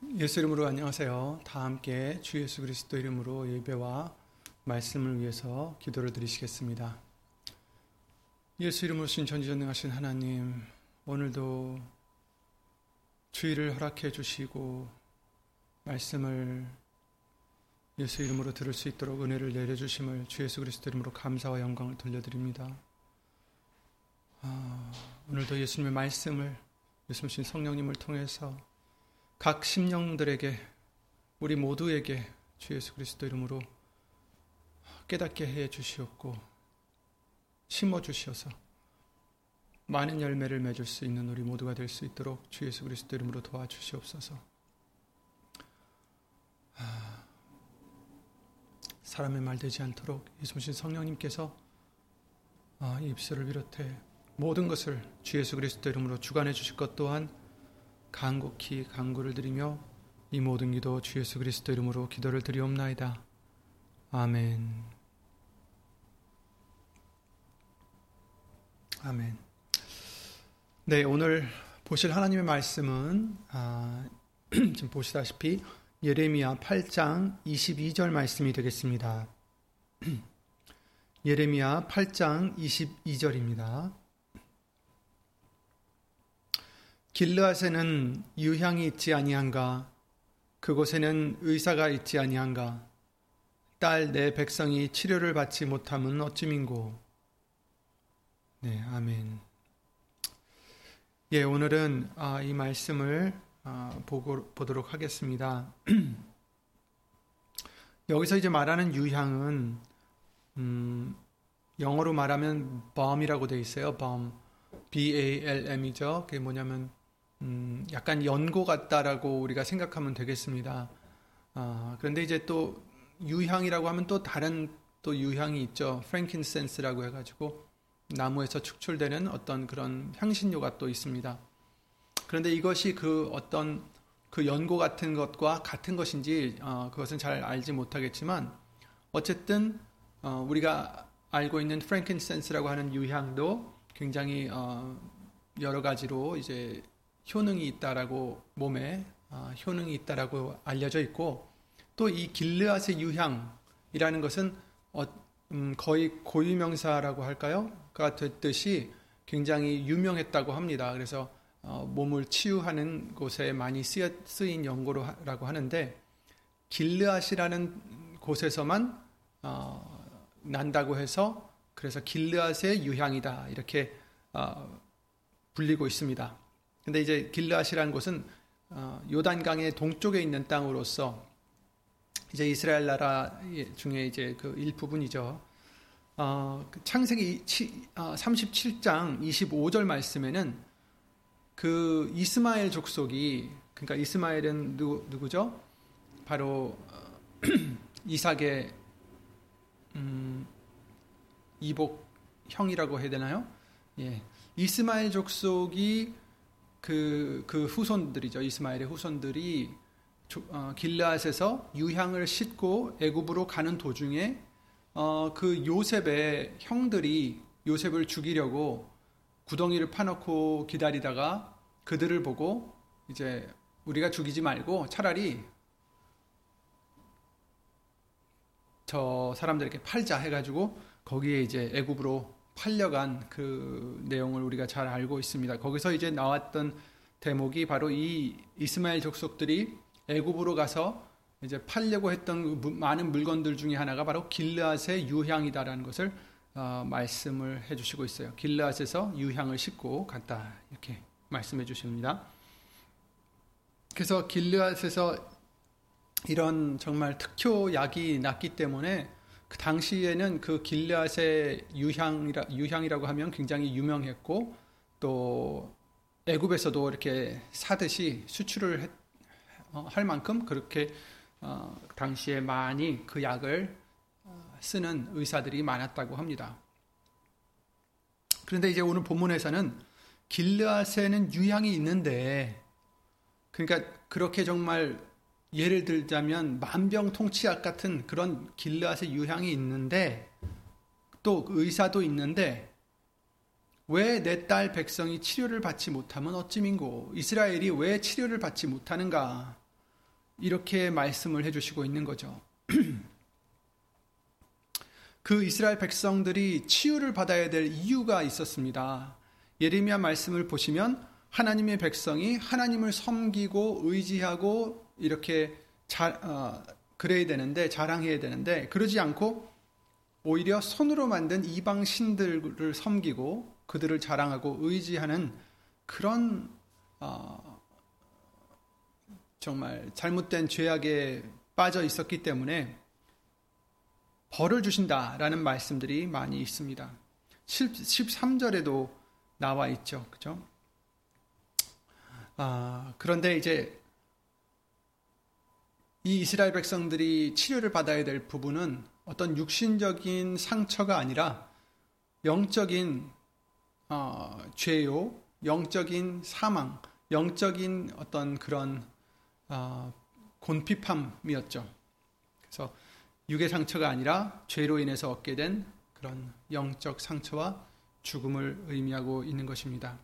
예수 이름으로 안녕하세요. 다 함께 주 예수 그리스도 이름으로 예배와 말씀을 위해서 기도를 드리시겠습니다. 예수 이름으로 신 전지전능하신 하나님, 오늘도 주의를 허락해 주시고 말씀을 예수 이름으로 들을 수 있도록 은혜를 내려 주심을 주 예수 그리스도 이름으로 감사와 영광을 돌려드립니다. 아, 오늘도 예수님의 말씀을 예수님 성령님을 통해서 각 심령들에게 우리 모두에게 주 예수 그리스도 이름으로 깨닫게 해 주시옵고 심어 주셔서 많은 열매를 맺을 수 있는 우리 모두가 될 수 있도록 주 예수 그리스도 이름으로 도와주시옵소서. 아, 사람의 말 되지 않도록 예수님 성령님께서 아, 입술을 비롯해 모든 것을 주 예수 그리스도 이름으로 주관해 주실 것 또한 간곡히 간구를 드리며 이 모든 기도 주 예수 그리스도 이름으로 기도를 드리옵나이다. 아멘. 아멘. 네, 오늘 보실 하나님의 말씀은 아, 지금 보시다시피 예레미야 8장 22절 말씀이 되겠습니다. 예레미야 8장 22절입니다. 길르앗에는 유향이 있지 아니한가? 그곳에는 의사가 있지 아니한가? 딸 내 백성이 치료를 받지 못함은 어찌민고? 네 아멘. 예 오늘은 아, 이 말씀을 아, 보고, 보도록 하겠습니다. 여기서 이제 말하는 유향은 음, 영어로 말하면 bom이라고 되어 있어요. bomb B-A-L-M이죠. 그게 뭐냐면 음, 약간 연고 같다라고 우리가 생각하면 되겠습니다. 아, 그런데 이제 또 유향이라고 하면 또 다른 또 유향이 있죠. 프랭킨센스라고 해가지고 나무에서 축출되는 어떤 그런 향신료가 또 있습니다. 그런데 이것이 그 어떤 그 연고 같은 것과 같은 것인지 어, 그것은 잘 알지 못하겠지만 어쨌든 어, 우리가 알고 있는 프랭킨센스라고 하는 유향도 굉장히 어, 여러 가지로 이제 효능이 있다라고 몸에 어, 효능이 있다라고 알려져 있고 또 이 길르앗의 유향이라는 것은 어, 음, 거의 고유명사라고 할까요? 가 됐듯이 굉장히 유명했다고 합니다. 그래서 어, 몸을 치유하는 곳에 많이 쓰인 연고라고 하는데 길르앗이라는 곳에서만 어, 난다고 해서 그래서 길르앗의 유향이다 이렇게 어, 불리고 있습니다. 근데 이제 길르앗이라는 곳은 어, 요단강의 동쪽에 있는 땅으로서 이제 이스라엘 나라 중에 이제 그 일부분이죠. 어, 그 창세기 37장 25절 말씀에는 그 이스마엘 족속이 그러니까 이스마엘은 누구, 누구죠? 바로 어, 이삭의 음, 이복 형이라고 해야 되나요? 예. 이스마엘 족속이 그, 그 후손들이죠. 이스마엘의 후손들이 어, 길라앗에서 유향을 싣고 애굽으로 가는 도중에 어, 그 요셉의 형들이 요셉을 죽이려고 구덩이를 파놓고 기다리다가 그들을 보고 이제 우리가 죽이지 말고 차라리 저 사람들에게 팔자 해가지고 거기에 이제 애굽으로 팔려간 그 내용을 우리가 잘 알고 있습니다. 거기서 이제 나왔던 대목이 바로 이 이스마엘 족속들이 애굽으로 가서 이제 팔려고 했던 그 많은 물건들 중에 하나가 바로 길르앗의 유향이다라는 것을 어, 말씀을 해주시고 있어요. 길르앗에서 유향을 싣고 갔다 이렇게 말씀해 주십니다. 그래서 길르앗에서 이런 정말 특효 약이 났기 때문에 그 당시에는 그 길르앗의 유향이라 유향이라고 하면 굉장히 유명했고 또 애굽에서도 이렇게 사듯이 수출을 했, 어, 할 만큼 그렇게 어, 당시에 많이 그 약을 어, 쓰는 의사들이 많았다고 합니다. 그런데 이제 오늘 본문에서는 길르앗에는 유향이 있는데 그러니까 그렇게 정말 예를 들자면 만병통치약 같은 그런 길르앗의 유향이 있는데 또 의사도 있는데 왜 내 딸 백성이 치료를 받지 못하면 어찌민고 이스라엘이 왜 치료를 받지 못하는가 이렇게 말씀을 해주시고 있는 거죠. 그 이스라엘 백성들이 치유를 받아야 될 이유가 있었습니다. 예레미야 말씀을 보시면 하나님의 백성이 하나님을 섬기고 의지하고 이렇게 자, 어, 그래야 되는데 자랑해야 되는데 그러지 않고 오히려 손으로 만든 이방 신들을 섬기고 그들을 자랑하고 의지하는 그런 어, 정말 잘못된 죄악에 빠져 있었기 때문에 벌을 주신다라는 말씀들이 많이 있습니다. 13절에도 나와 있죠. 그죠? 아, 그런데 이제 이 이스라엘 백성들이 치료를 받아야 될 부분은 어떤 육신적인 상처가 아니라 영적인 어, 죄요, 영적인 사망, 영적인 어떤 그런 어, 곤핍함이었죠. 그래서 육의 상처가 아니라 죄로 인해서 얻게 된 그런 영적 상처와 죽음을 의미하고 있는 것입니다.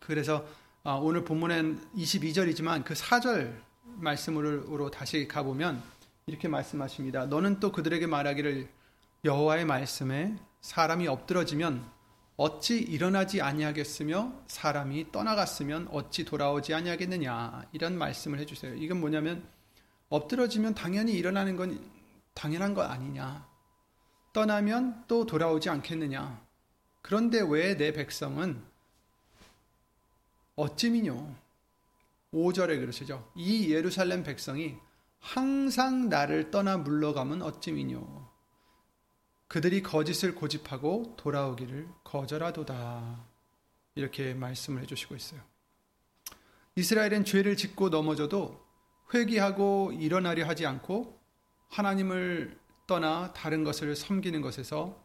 그래서 아, 오늘 본문엔 22절이지만 그 4절 말씀으로 다시 가보면 이렇게 말씀하십니다. 너는 또 그들에게 말하기를 여호와의 말씀에 사람이 엎드러지면 어찌 일어나지 아니하겠으며 사람이 떠나갔으면 어찌 돌아오지 아니하겠느냐 이런 말씀을 해주세요. 이건 뭐냐면 엎드러지면 당연히 일어나는 건 당연한 것 아니냐. 떠나면 또 돌아오지 않겠느냐. 그런데 왜 내 백성은 어찌미뇨? 5절에 그러시죠. 이 예루살렘 백성이 항상 나를 떠나 물러가면 어찌미뇨. 그들이 거짓을 고집하고 돌아오기를 거절하도다. 이렇게 말씀을 해주시고 있어요. 이스라엘은 죄를 짓고 넘어져도 회개하고 일어나려 하지 않고 하나님을 떠나 다른 것을 섬기는 것에서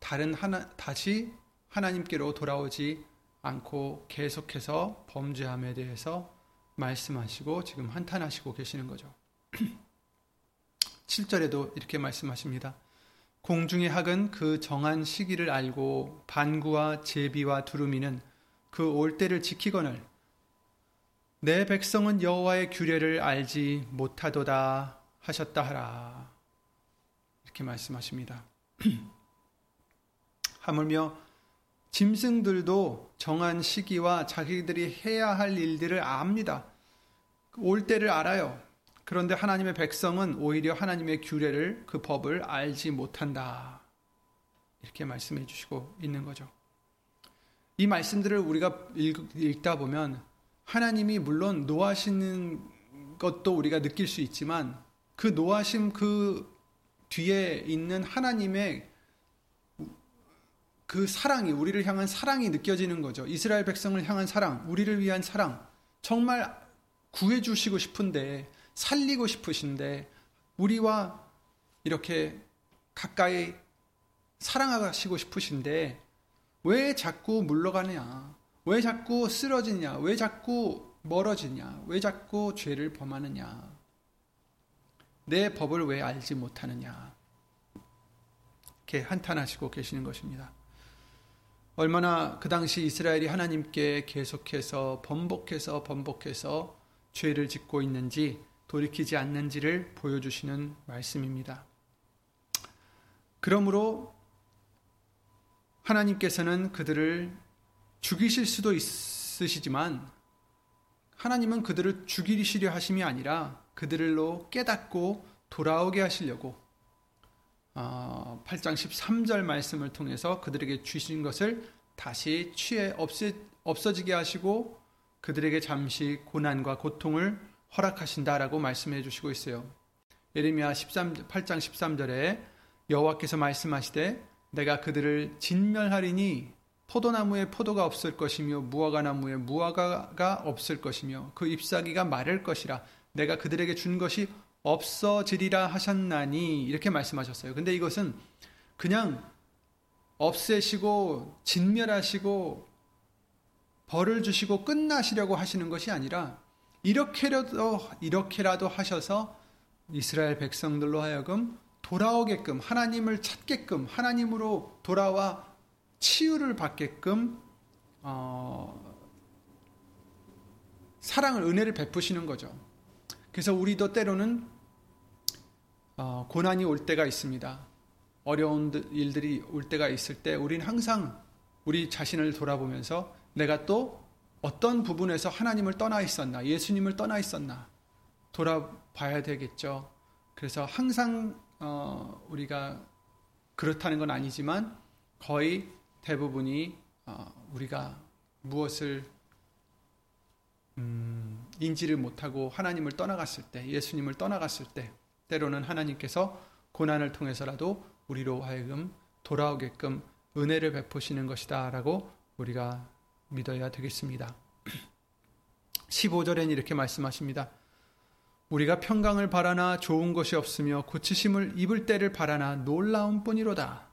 다른 하나, 다시 하나님께로 돌아오지 않고 계속해서 범죄함에 대해서 말씀하시고 지금 한탄하시고 계시는 거죠. 7절에도 이렇게 말씀하십니다. 공중의 학은 그 정한 시기를 알고 반구와 제비와 두루미는 그 올 때를 지키거늘 내 백성은 여호와의 규례를 알지 못하도다 하셨다 하라. 이렇게 말씀하십니다. 하물며 짐승들도 정한 시기와 자기들이 해야 할 일들을 압니다. 올 때를 알아요. 그런데 하나님의 백성은 오히려 하나님의 규례를 그 법을 알지 못한다. 이렇게 말씀해 주시고 있는 거죠. 이 말씀들을 우리가 읽다 보면 하나님이 물론 노하시는 것도 우리가 느낄 수 있지만 그 노하심 그 뒤에 있는 하나님의 그 사랑이 우리를 향한 사랑이 느껴지는 거죠. 이스라엘 백성을 향한 사랑, 우리를 위한 사랑. 정말 구해 주시고 싶은데 살리고 싶으신데 우리와 이렇게 가까이 사랑하시고 싶으신데 왜 자꾸 물러가느냐? 왜 자꾸 쓰러지냐? 왜 자꾸 멀어지냐? 왜 자꾸 죄를 범하느냐? 내 법을 왜 알지 못하느냐? 이렇게 한탄하시고 계시는 것입니다. 얼마나 그 당시 이스라엘이 하나님께 계속해서 번복해서 번복해서 죄를 짓고 있는지 돌이키지 않는지를 보여주시는 말씀입니다. 그러므로 하나님께서는 그들을 죽이실 수도 있으시지만 하나님은 그들을 죽이시려 하심이 아니라 그들로 깨닫고 돌아오게 하시려고 8장 어, 13절 말씀을 통해서 그들에게 주신 것을 다시 취해 없어지게 하시고 그들에게 잠시 고난과 고통을 허락하신다라고 말씀해 주시고 있어요. 예레미야 13, 8장 13절에 여호와께서 말씀하시되 내가 그들을 진멸하리니 포도나무에 포도가 없을 것이며 무화과 나무에 무화과가 없을 것이며 그 잎사귀가 마를 것이라 내가 그들에게 준 것이 없어지리라 하셨나니 이렇게 말씀하셨어요. 근데 이것은 그냥 없애시고 진멸하시고 벌을 주시고 끝나시려고 하시는 것이 아니라 이렇게라도 이렇게라도 하셔서 이스라엘 백성들로 하여금 돌아오게끔 하나님을 찾게끔 하나님으로 돌아와 치유를 받게끔 어, 사랑을 은혜를 베푸시는 거죠. 그래서 우리도 때로는 어, 고난이 올 때가 있습니다. 어려운 일들이 올 때가 있을 때 우리는 항상 우리 자신을 돌아보면서 내가 또 어떤 부분에서 하나님을 떠나 있었나, 예수님을 떠나 있었나 돌아봐야 되겠죠. 그래서 항상 어, 우리가 그렇다는 건 아니지만 거의 대부분이 어, 우리가 무엇을 음, 인지를 못하고 하나님을 떠나갔을 때, 예수님을 떠나갔을 때, 때로는 하나님께서 고난을 통해서라도 우리로 하여금 돌아오게끔 은혜를 베푸시는 것이다 라고 우리가 믿어야 되겠습니다. 15절엔 이렇게 말씀하십니다. 우리가 평강을 바라나 좋은 것이 없으며 고치심을 입을 때를 바라나 놀라운 뿐이로다.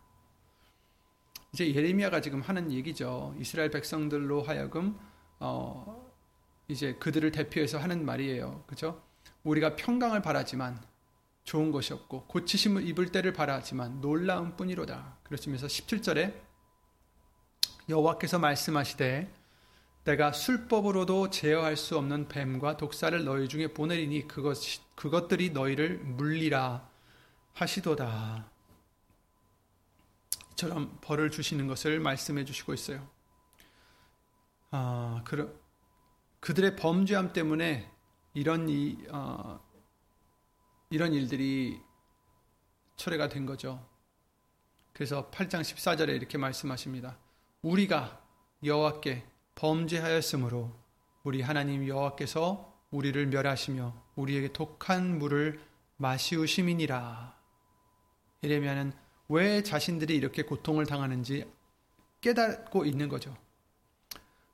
이제 예레미야가 지금 하는 얘기죠. 이스라엘 백성들로 하여금 어 이제 그들을 대표해서 하는 말이에요. 그죠? 우리가 평강을 바라지만 좋은 것이 없고 고치심을 입을 때를 바라지만 놀라운 뿐이로다. 그러시면서 17절에 여호와께서 말씀하시되 내가 술법으로도 제어할 수 없는 뱀과 독사를 너희 중에 보내리니 그것 그것들이 너희를 물리라 하시도다. 이처럼 벌을 주시는 것을 말씀해 주시고 있어요. 아, 그, 그들의 범죄함 때문에 이런 이, 어, 이런 일들이 철회가 된 거죠. 그래서 8장 14절에 이렇게 말씀하십니다. 우리가 여호와께 범죄하였으므로 우리 하나님 여호와께서 우리를 멸하시며 우리에게 독한 물을 마시우심이니라. 이래면은 왜 자신들이 이렇게 고통을 당하는지 깨닫고 있는 거죠.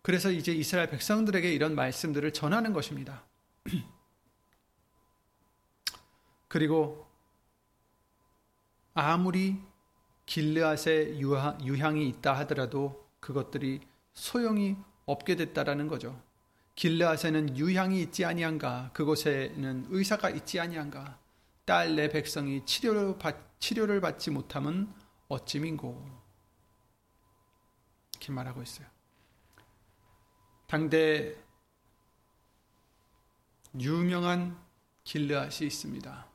그래서 이제 이스라엘 백성들에게 이런 말씀들을 전하는 것입니다. 그리고 아무리 길르앗의 유향이 있다 하더라도 그것들이 소용이 없게 됐다라는 거죠. 길르앗에는 유향이 있지 아니한가? 그곳에는 의사가 있지 아니한가? 딸 내 백성이 치료를, 받, 치료를 받지 못함은 어찌민고? 이렇게 말하고 있어요. 당대 유명한 길르앗이 있습니다.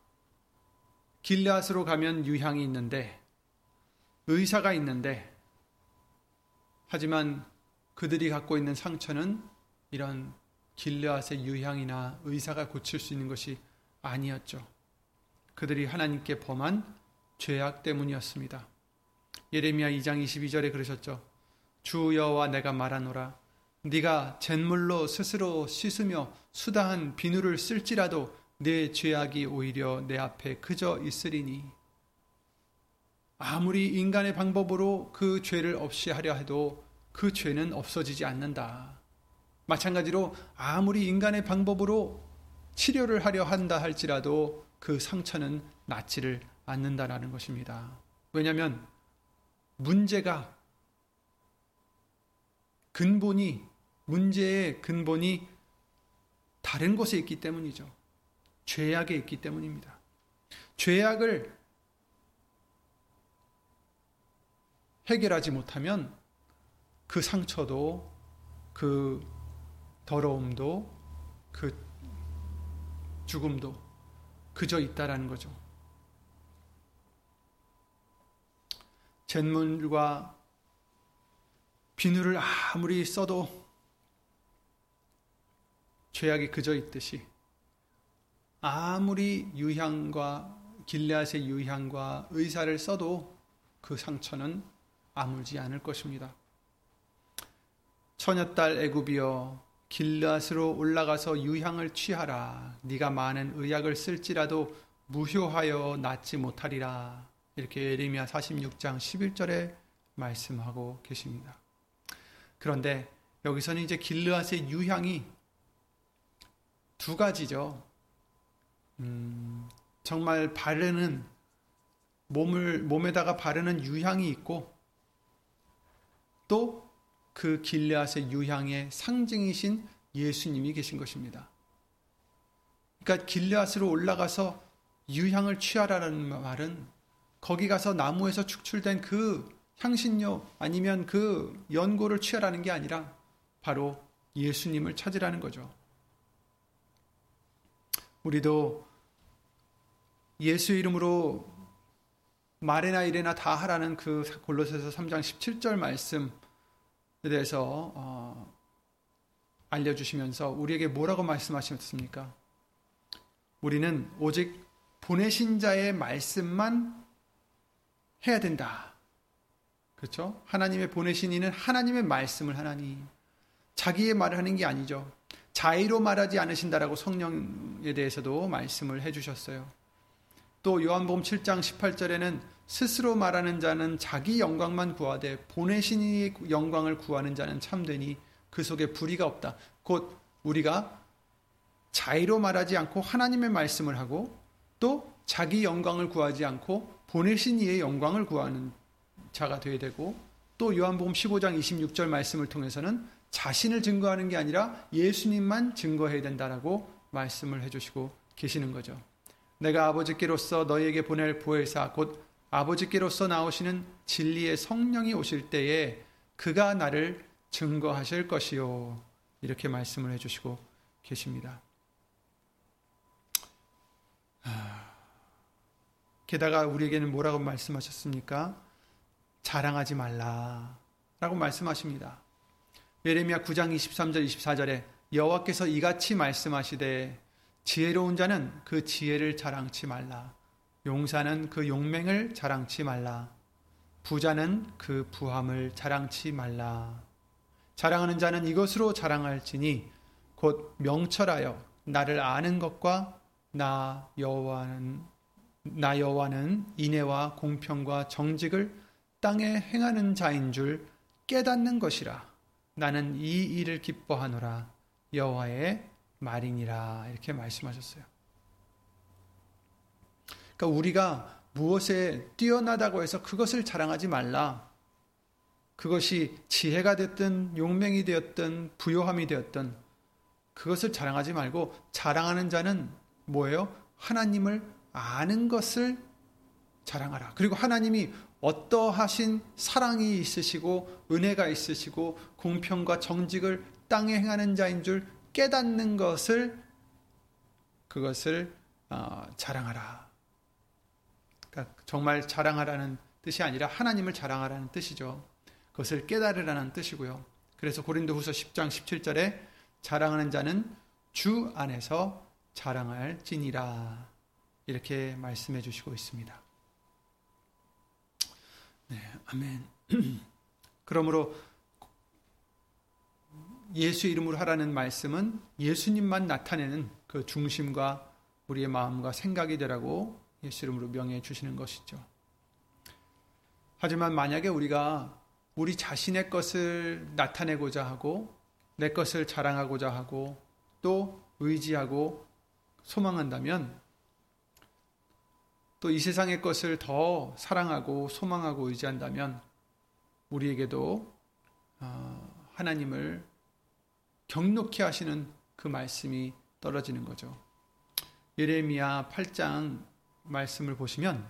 길르앗으로 가면 유향이 있는데 의사가 있는데 하지만 그들이 갖고 있는 상처는 이런 길르앗의 유향이나 의사가 고칠 수 있는 것이 아니었죠. 그들이 하나님께 범한 죄악 때문이었습니다. 예레미야 2장 22절에 그러셨죠. 주 여호와 내가 말하노라 네가 잿물로 스스로 씻으며 수다한 비누를 쓸지라도 내 죄악이 오히려 내 앞에 그저 있으리니 아무리 인간의 방법으로 그 죄를 없이 하려 해도 그 죄는 없어지지 않는다. 마찬가지로 아무리 인간의 방법으로 치료를 하려 한다 할지라도 그 상처는 낫지를 않는다라는 것입니다. 왜냐하면 문제가 근본이 문제의 근본이 다른 곳에 있기 때문이죠. 죄악에 있기 때문입니다. 죄악을 해결하지 못하면 그 상처도 그 더러움도 그 죽음도 그저 있다라는 거죠. 잿물과 비누를 아무리 써도 죄악이 그저 있듯이 아무리 유향과 길레앗의 유향과 의사를 써도 그 상처는 아물지 않을 것입니다. 처녀딸 애굽이여 길앗으로 올라가서 유향을 취하라 네가 많은 의약을 쓸지라도 무효하여 낫지 못하리라 이렇게 예레미야 46장 11절에 말씀하고 계십니다. 그런데 여기서는 이제 길르앗의 유향이 두 가지죠. 음, 정말 바르는 몸을 몸에다가 바르는 유향이 있고 또 그 길레앗의 유향의 상징이신 예수님이 계신 것입니다. 그러니까 길레앗으로 올라가서 유향을 취하라는 말은 거기 가서 나무에서 축출된 그 향신료 아니면 그 연고를 취하라는 게 아니라 바로 예수님을 찾으라는 거죠. 우리도 예수 이름으로 말이나 이래나 다 하라는 그 골로새서 3장 17절 말씀에 대해서 어, 알려주시면서 우리에게 뭐라고 말씀하셨습니까? 우리는 오직 보내신 자의 말씀만 해야 된다. 그렇죠? 하나님의 보내신 이는 하나님의 말씀을 하나니 자기의 말을 하는 게 아니죠. 자의로 말하지 않으신다라고 성령에 대해서도 말씀을 해주셨어요. 또 요한복음 7장 18절에는 스스로 말하는 자는 자기 영광만 구하되 보내신 이 영광을 구하는 자는 참되니 그 속에 불의가 없다. 곧 우리가 자의로 말하지 않고 하나님의 말씀을 하고 또 자기 영광을 구하지 않고 보내신 이의 영광을 구하는 자가 되어야 되고 또 요한복음 15장 26절 말씀을 통해서는 자신을 증거하는 게 아니라 예수님만 증거해야 된다라고 말씀을 해주시고 계시는 거죠. 내가 아버지께로서 너희에게 보낼 보혜사 곧 아버지께로서 나오시는 진리의 성령이 오실 때에 그가 나를 증거하실 것이요 이렇게 말씀을 해주시고 계십니다. 게다가 우리에게는 뭐라고 말씀하셨습니까? 자랑하지 말라. 라고 말씀하십니다. 예레미야 9장 23절 24절에 여호와께서 이같이 말씀하시되 지혜로운 자는 그 지혜를 자랑치 말라. 용사는 그 용맹을 자랑치 말라. 부자는 그 부함을 자랑치 말라. 자랑하는 자는 이것으로 자랑할지니 곧 명철하여 나를 아는 것과 나 여호와는 나 여호와는 인애와 공평과 정직을 땅에 행하는 자인 줄 깨닫는 것이라. 나는 이 일을 기뻐하노라. 여호와의 말이니라. 이렇게 말씀하셨어요. 그러니까 우리가 무엇에 뛰어나다고 해서 그것을 자랑하지 말라. 그것이 지혜가 됐든 용맹이 되었든 부요함이 되었든 그것을 자랑하지 말고 자랑하는 자는 뭐예요? 하나님을 아는 것을 자랑하라. 그리고 하나님이 어떠하신 사랑이 있으시고 은혜가 있으시고 공평과 정직을 땅에 행하는 자인 줄 깨닫는 것을 그것을 어, 자랑하라. 그러니까 정말 자랑하라는 뜻이 아니라 하나님을 자랑하라는 뜻이죠. 그것을 깨달으라는 뜻이고요. 그래서 고린도후서 10장 17절에 자랑하는 자는 주 안에서 자랑할지니라 이렇게 말씀해 주시고 있습니다. 네, 아멘. 그러므로 예수 이름으로 하라는 말씀은 예수님만 나타내는 그 중심과 우리의 마음과 생각이 되라고 예수 이름으로 명해 주시는 것이죠. 하지만 만약에 우리가 우리 자신의 것을 나타내고자 하고 내 것을 자랑하고자 하고 또 의지하고 소망한다면 또 이 세상의 것을 더 사랑하고 소망하고 의지한다면 우리에게도 어, 하나님을 경록히 하시는 그 말씀이 떨어지는 거죠. 예레미야 8장 말씀을 보시면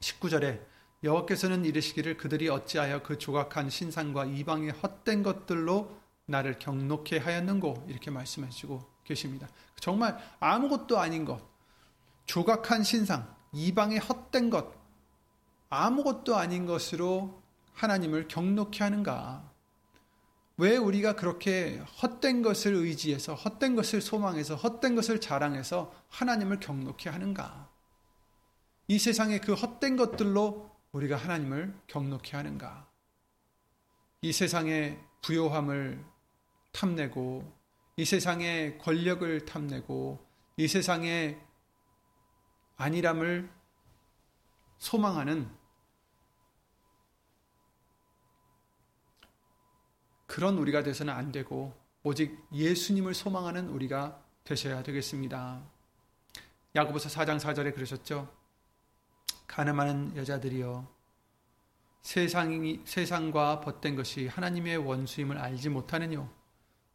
19절에 여호와께서는 이르시기를 그들이 어찌하여 그 조각한 신상과 이방의 헛된 것들로 나를 경록해 하였는고 이렇게 말씀하시고 계십니다. 정말 아무것도 아닌 것, 조각한 신상, 이방의 헛된 것, 아무것도 아닌 것으로 하나님을 경록히 하는가? 왜 우리가 그렇게 헛된 것을 의지해서, 헛된 것을 소망해서, 헛된 것을 자랑해서 하나님을 경록히 하는가? 이 세상의 그 헛된 것들로 우리가 하나님을 경록히 하는가? 이 세상의 부요함을 탐내고 이 세상의 권력을 탐내고 이 세상의 안일함을 소망하는 그런 우리가 돼서는 안 되고 오직 예수님을 소망하는 우리가 되셔야 되겠습니다. 야고보서 4장 4절에 그러셨죠. 가늠하는 여자들이여 세상이 세상과 벗된 것이 하나님의 원수임을 알지 못하느뇨.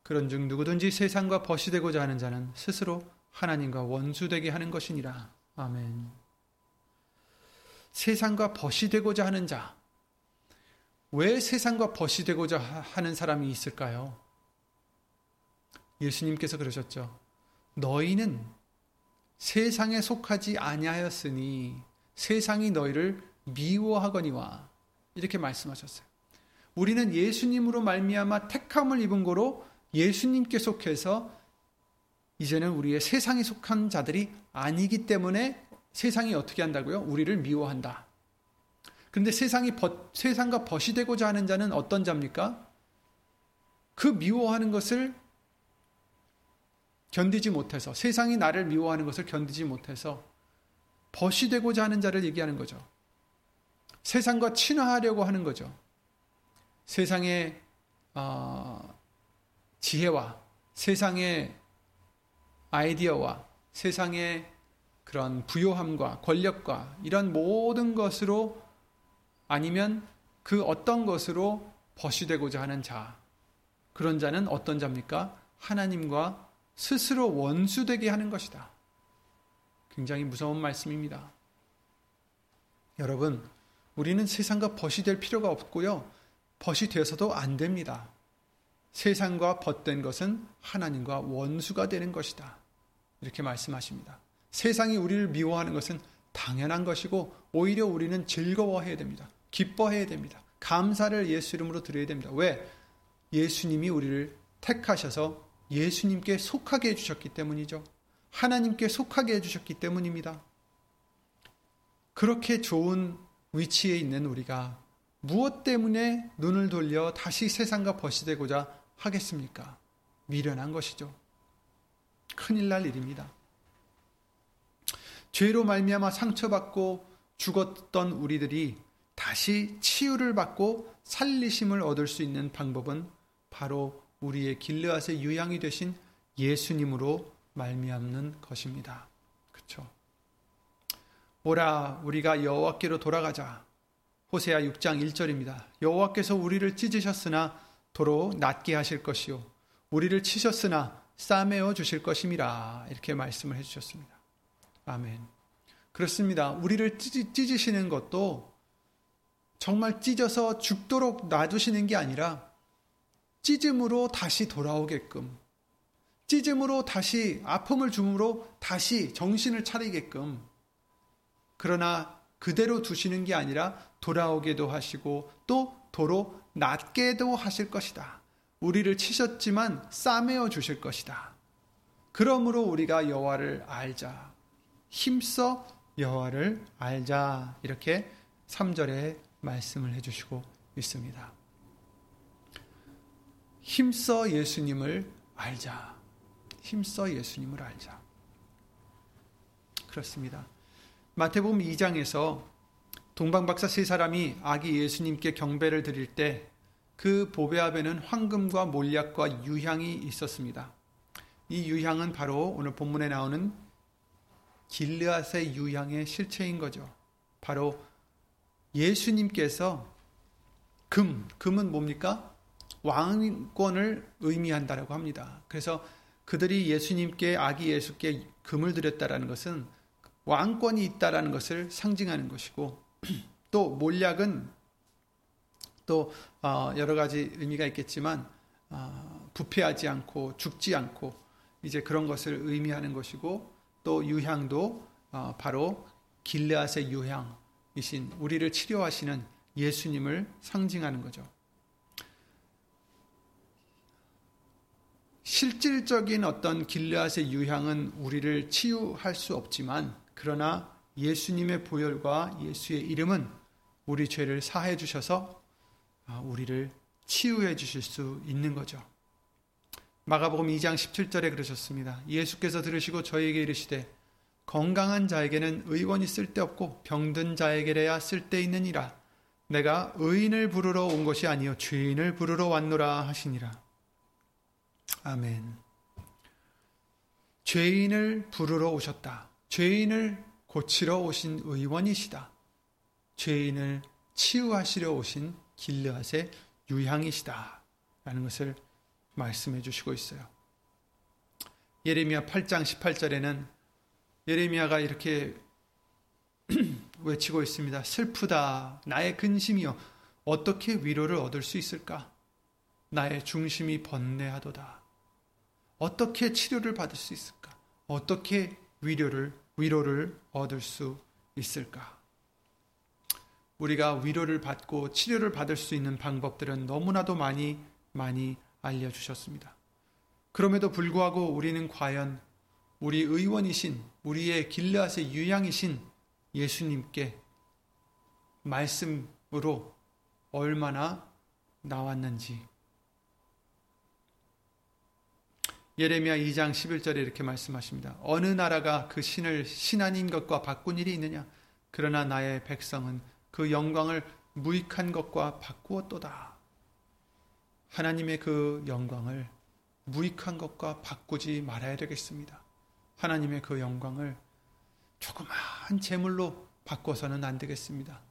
그런즉 누구든지 세상과 벗이 되고자 하는 자는 스스로 하나님과 원수되게 하는 것이니라. 아멘. 세상과 벗이 되고자 하는 자. 왜 세상과 벗이 되고자 하는 사람이 있을까요? 예수님께서 그러셨죠. 너희는 세상에 속하지 아니하였으니 세상이 너희를 미워하거니와 이렇게 말씀하셨어요. 우리는 예수님으로 말미암아 택함을 입은 거로 예수님께 속해서 이제는 우리의 세상에 속한 자들이 아니기 때문에 세상이 어떻게 한다고요? 우리를 미워한다. 그런데 세상이 벗, 세상과 벗이 되고자 하는 자는 어떤 자입니까? 그 미워하는 것을 견디지 못해서 세상이 나를 미워하는 것을 견디지 못해서 벗이 되고자 하는 자를 얘기하는 거죠. 세상과 친화하려고 하는 거죠. 세상의 어, 지혜와 세상의 아이디어와 세상의 그런 부요함과 권력과 이런 모든 것으로 아니면 그 어떤 것으로 벗이되고자 하는 자. 그런 자는 어떤 자입니까? 하나님과 스스로 원수되게 하는 것이다. 굉장히 무서운 말씀입니다. 여러분, 우리는 세상과 벗이 될 필요가 없고요. 벗이 되어서도 안 됩니다. 세상과 벗된 것은 하나님과 원수가 되는 것이다. 이렇게 말씀하십니다. 세상이 우리를 미워하는 것은 당연한 것이고 오히려 우리는 즐거워해야 됩니다. 기뻐해야 됩니다. 감사를 예수 이름으로 드려야 됩니다. 왜? 예수님이 우리를 택하셔서 예수님께 속하게 해주셨기 때문이죠. 하나님께 속하게 해주셨기 때문입니다. 그렇게 좋은 위치에 있는 우리가 무엇 때문에 눈을 돌려 다시 세상과 벗이되고자 하겠습니까? 미련한 것이죠. 큰일 날 일입니다. 죄로 말미암아 상처받고 죽었던 우리들이 다시 치유를 받고 살리심을 얻을 수 있는 방법은 바로 우리의 길르앗의 유양이 되신 예수님으로 말미암는 것입니다. 그렇죠? 오라 우리가 여호와께로 돌아가자. 호세아 6장 1절입니다. 여호와께서 우리를 찢으셨으나 도로 낫게 하실 것이요 우리를 치셨으나 싸매어 주실 것임이라 이렇게 말씀을 해 주셨습니다. 아멘. 그렇습니다. 우리를 찢, 으시는 것도 정말 찢어서 죽도록 놔두시는 게 아니라 찢음으로 다시 돌아오게끔 찢음으로 다시 아픔을 줌으로 다시 정신을 차리게끔 그러나 그대로 두시는 게 아니라 돌아오게도 하시고 또 도로 낫게도 하실 것이다. 우리를 치셨지만 싸매어 주실 것이다. 그러므로 우리가 여호와를 알자. 힘써 여호와를 알자. 이렇게 3절에 말씀을 해 주시고 있습니다. 힘써 예수님을 알자. 힘써 예수님을 알자. 그렇습니다. 마태복음 2장에서 동방박사 세 사람이 아기 예수님께 경배를 드릴 때 그 보배 앞에는 황금과 몰약과 유향이 있었습니다. 이 유향은 바로 오늘 본문에 나오는 길르앗의 유향의 실체인 거죠. 바로 예수님께서 금, 금은 뭡니까? 왕권을 의미한다라고 합니다. 그래서 그들이 예수님께 아기 예수께 금을 드렸다라는 것은 왕권이 있다라는 것을 상징하는 것이고 또 몰약은 또 어, 여러 가지 의미가 있겠지만 어, 부패하지 않고 죽지 않고 이제 그런 것을 의미하는 것이고 또 유향도 어, 바로 길르앗의 유향이신 우리를 치료하시는 예수님을 상징하는 거죠. 실질적인 어떤 길르앗의 유향은 우리를 치유할 수 없지만 그러나 예수님의 보혈과 예수의 이름은 우리 죄를 사해 주셔서 아, 우리를 치유해 주실 수 있는 거죠. 마가복음 2장 17절에 그러셨습니다. 예수께서 들으시고 저에게 이르시되 건강한 자에게는 의원이 쓸데없고 병든 자에게래야 쓸데있느니라. 내가 의인을 부르러 온 것이 아니요 죄인을 부르러 왔노라 하시니라. 아멘. 죄인을 부르러 오셨다. 죄인을 고치러 오신 의원이시다. 죄인을 치유하시려 오신 길르앗의 유향이시다. 라는 것을 말씀해 주시고 있어요. 예레미야 8장 18절에는 예레미야가 이렇게 외치고 있습니다. 슬프다. 나의 근심이여. 어떻게 위로를 얻을 수 있을까? 나의 중심이 번뇌하도다. 어떻게 치료를 받을 수 있을까? 어떻게 위로를 위로를 얻을 수 있을까? 우리가 위로를 받고 치료를 받을 수 있는 방법들은 너무나도 많이 많이 알려 주셨습니다. 그럼에도 불구하고 우리는 과연 우리 의원이신 우리의 길르앗의 유양이신 예수님께 말씀으로 얼마나 나왔는지 예레미야 2장 11절에 이렇게 말씀하십니다. 어느 나라가 그 신을 신 아닌 것과 바꾼 일이 있느냐? 그러나 나의 백성은 그 영광을 무익한 것과 바꾸었도다. 하나님의 그 영광을 무익한 것과 바꾸지 말아야 되겠습니다. 하나님의 그 영광을 조그마한 재물로 바꿔서는 안 되겠습니다.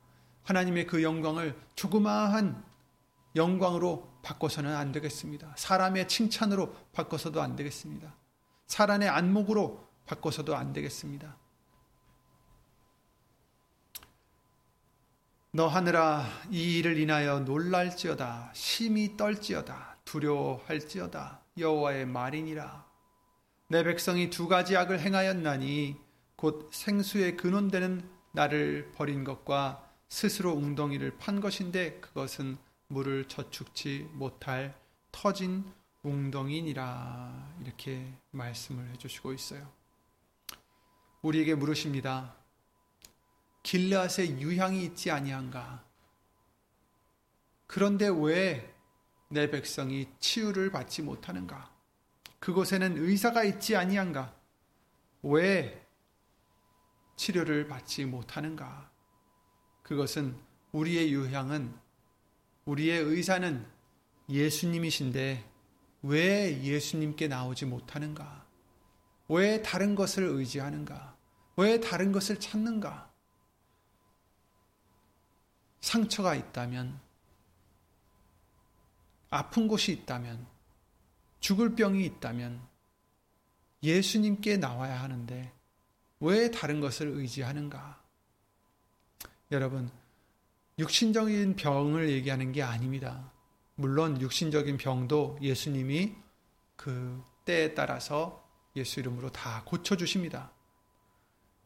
하나님의 그 영광을 조그마한 영광으로 바꿔서는 안 되겠습니다. 사람의 칭찬으로 바꿔서도 안 되겠습니다. 사람의 안목으로 바꿔서도 안 되겠습니다. 너 하늘아 이 일을 인하여 놀랄지어다 심히 떨지어다 두려워할지어다 여호와의 말이니라 내 백성이 두 가지 악을 행하였나니 곧 생수의 근원되는 나를 버린 것과 스스로 웅덩이를 판 것인데 그것은 물을 저축치 못할 터진 웅덩이니라 이렇게 말씀을 해주시고 있어요. 우리에게 물으십니다. 길앗에 유향이 있지 아니한가? 그런데 왜 내 백성이 치유를 받지 못하는가? 그곳에는 의사가 있지 아니한가? 왜 치료를 받지 못하는가? 그것은 우리의 유향은 우리의 의사는 예수님이신데 왜 예수님께 나오지 못하는가? 왜 다른 것을 의지하는가? 왜 다른 것을 찾는가? 상처가 있다면, 아픈 곳이 있다면, 죽을 병이 있다면, 예수님께 나와야 하는데, 왜 다른 것을 의지하는가? 여러분, 육신적인 병을 얘기하는 게 아닙니다. 물론 육신적인 병도 예수님이 그 때에 따라서 예수 이름으로 다 고쳐주십니다.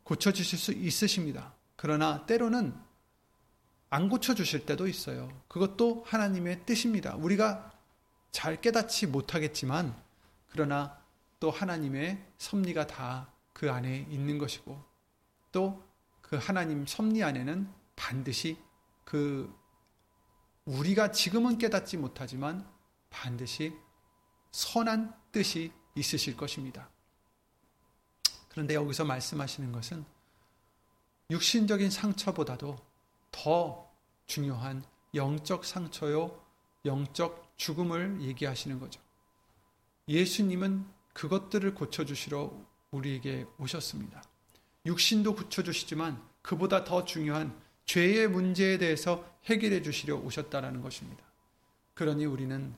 고쳐주실 수 있으십니다. 그러나 때로는 안 고쳐주실 때도 있어요. 그것도 하나님의 뜻입니다. 우리가 잘 깨닫지 못하겠지만, 그러나 또 하나님의 섭리가 다 그 안에 있는 것이고, 또 그 하나님 섭리 안에는 반드시 그 우리가 지금은 깨닫지 못하지만 반드시 선한 뜻이 있으실 것입니다. 그런데 여기서 말씀하시는 것은 육신적인 상처보다도 더 중요한 영적 상처요, 영적 죽음을 얘기하시는 거죠. 예수님은 그것들을 고쳐주시러 우리에게 오셨습니다. 육신도 고쳐주시지만 그보다 더 중요한 죄의 문제에 대해서 해결해 주시려 오셨다라는 것입니다. 그러니 우리는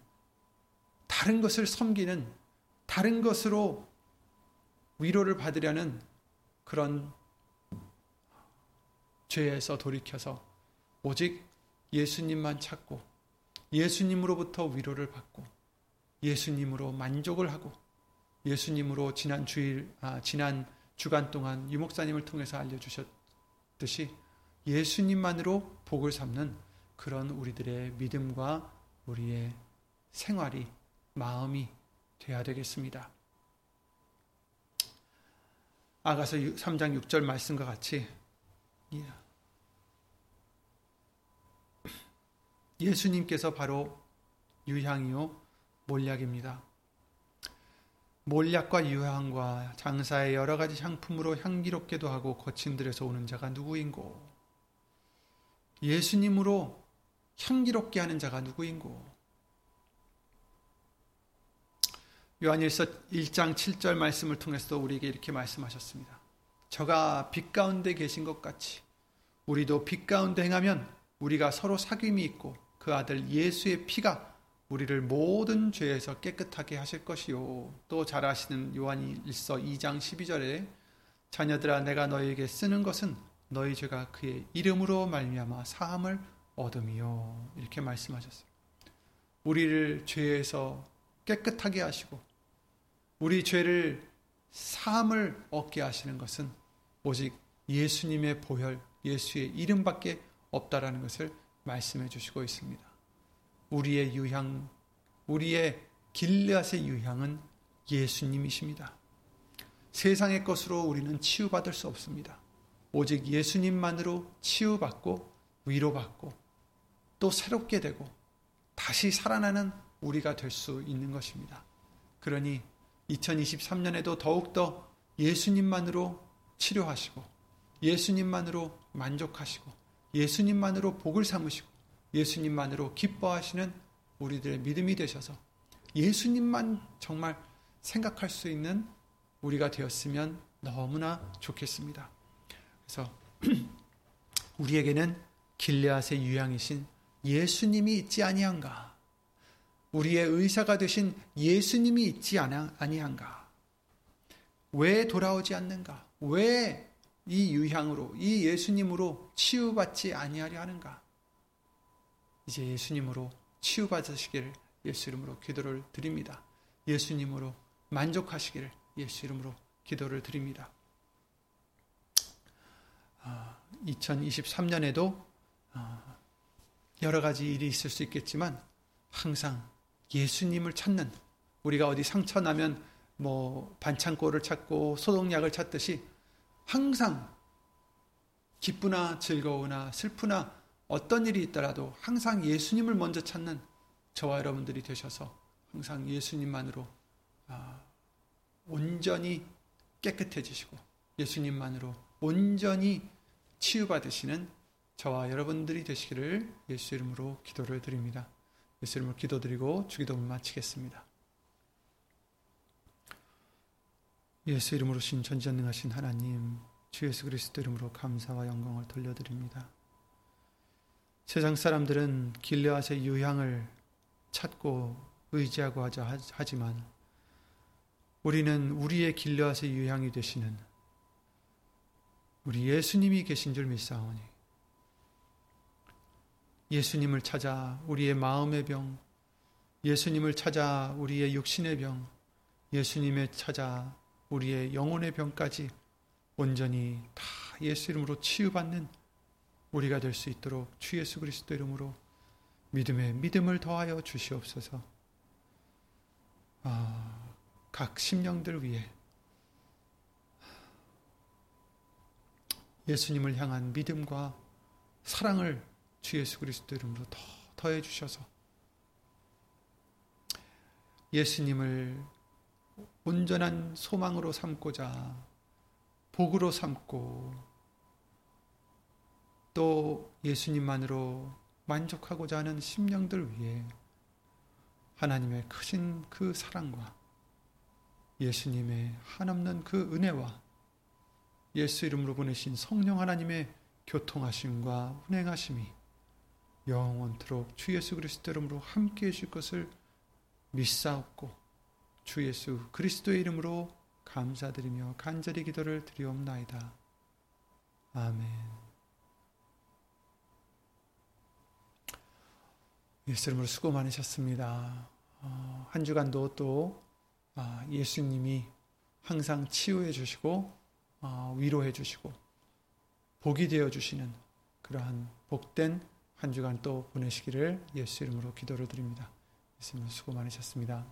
다른 것을 섬기는 다른 것으로 위로를 받으려는 그런 죄에서 돌이켜서 오직 예수님만 찾고 예수님으로부터 위로를 받고 예수님으로 만족을 하고 예수님으로 지난 주일 아, 지난 주간 동안 유 목사님을 통해서 알려 주셨듯이 예수님만으로 복을 삼는 그런 우리들의 믿음과 우리의 생활이, 마음이 되어야 되겠습니다. 아가서 3장 6절 말씀과 같이 예. 예수님께서 바로 유향이요 몰약입니다. 몰약과 유향과 장사의 여러 가지 향품으로 향기롭게도 하고 거친 들에서 오는 자가 누구인고 예수님으로 향기롭게 하는 자가 누구인고? 요한일서 1장 7절 말씀을 통해서 우리에게 이렇게 말씀하셨습니다. 저가 빛 가운데 계신 것 같이 우리도 빛 가운데 행하면 우리가 서로 사귐이 있고 그 아들 예수의 피가 우리를 모든 죄에서 깨끗하게 하실 것이요. 또 잘 아시는 요한일서 2장 12절에 자녀들아 내가 너에게 쓰는 것은 너희 죄가 그의 이름으로 말미암아 사함을 얻음이요 이렇게 말씀하셨어요. 우리를 죄에서 깨끗하게 하시고 우리 죄를 삶을 얻게 하시는 것은 오직 예수님의 보혈, 예수의 이름밖에 없다라는 것을 말씀해 주시고 있습니다. 우리의 유향, 우리의 길앗의 유향은 예수님이십니다. 세상의 것으로 우리는 치유받을 수 없습니다. 오직 예수님만으로 치유받고 위로받고 또 새롭게 되고 다시 살아나는 우리가 될 수 있는 것입니다. 그러니 2023년에도 더욱더 예수님만으로 치료하시고 예수님만으로 만족하시고 예수님만으로 복을 삼으시고 예수님만으로 기뻐하시는 우리들의 믿음이 되셔서 예수님만 정말 생각할 수 있는 우리가 되었으면 너무나 좋겠습니다. 그래서 우리에게는 길레앗의 유양이신 예수님이 있지 아니한가? 우리의 의사가 되신 예수님이 있지 아니한가? 왜 돌아오지 않는가? 왜 이 유향으로 이 예수님으로 치유받지 아니하려 하는가? 이제 예수님으로 치유받으시기를 예수 이름으로 기도를 드립니다. 예수님으로 만족하시기를 예수 이름으로 기도를 드립니다. 2023년에도 아, 아, 여러 가지 일이 있을 수 있겠지만 항상 예수님을 찾는 우리가 어디 상처 나면 뭐 반창고를 찾고 소독약을 찾듯이 항상 기쁘나 즐거우나 슬프나 어떤 일이 있더라도 항상 예수님을 먼저 찾는 저와 여러분들이 되셔서 항상 예수님만으로 아, 온전히 깨끗해지시고 예수님만으로 온전히 치유받으시는 저와 여러분들이 되시기를 예수 이름으로 기도를 드립니다. 예수 이름으로 기도드리고 주기도를 마치겠습니다. 예수 이름으로 신 전지전능하신 하나님 주 예수 그리스도 이름으로 감사와 영광을 돌려드립니다. 세상 사람들은 길르앗의 유향을 찾고 의지하고 하자 하지만 우리는 우리의 길르앗의 유향이 되시는 우리 예수님이 계신 줄 믿사오니 예수님을 찾아 우리의 마음의 병, 예수님을 찾아 우리의 육신의 병, 예수님을 찾아 우리의 영혼의 병까지 온전히 다 예수 이름으로 치유받는 우리가 될 수 있도록 주 예수 그리스도 이름으로 믿음에 믿음을 더하여 주시옵소서. 아, 각 심령들 위해 예수님을 향한 믿음과 사랑을 주 예수 그리스도 이름으로 더 더해 주셔서 예수님을 온전한 소망으로 삼고자 복으로 삼고 또 예수님만으로 만족하고자 하는 심령들 위해 하나님의 크신 그 사랑과 예수님의 한없는 그 은혜와 예수 이름으로 보내신 성령 하나님의 교통하심과 운행하심이 영원토록 주 예수 그리스도 이름으로 함께 해줄 것을 믿사옵고 주 예수 그리스도의 이름으로 감사드리며 간절히 기도를 드리옵나이다. 아멘. 예수 이름으로 수고 많으셨습니다. 어, 한 주간도 또 아, 예수님이 항상 치유해 주시고 어, 위로해 주시고 복이 되어 주시는 그러한 복된 한 주간 또 보내시기를 예수 이름으로 기도를 드립니다. 예수님 수고 많으셨습니다.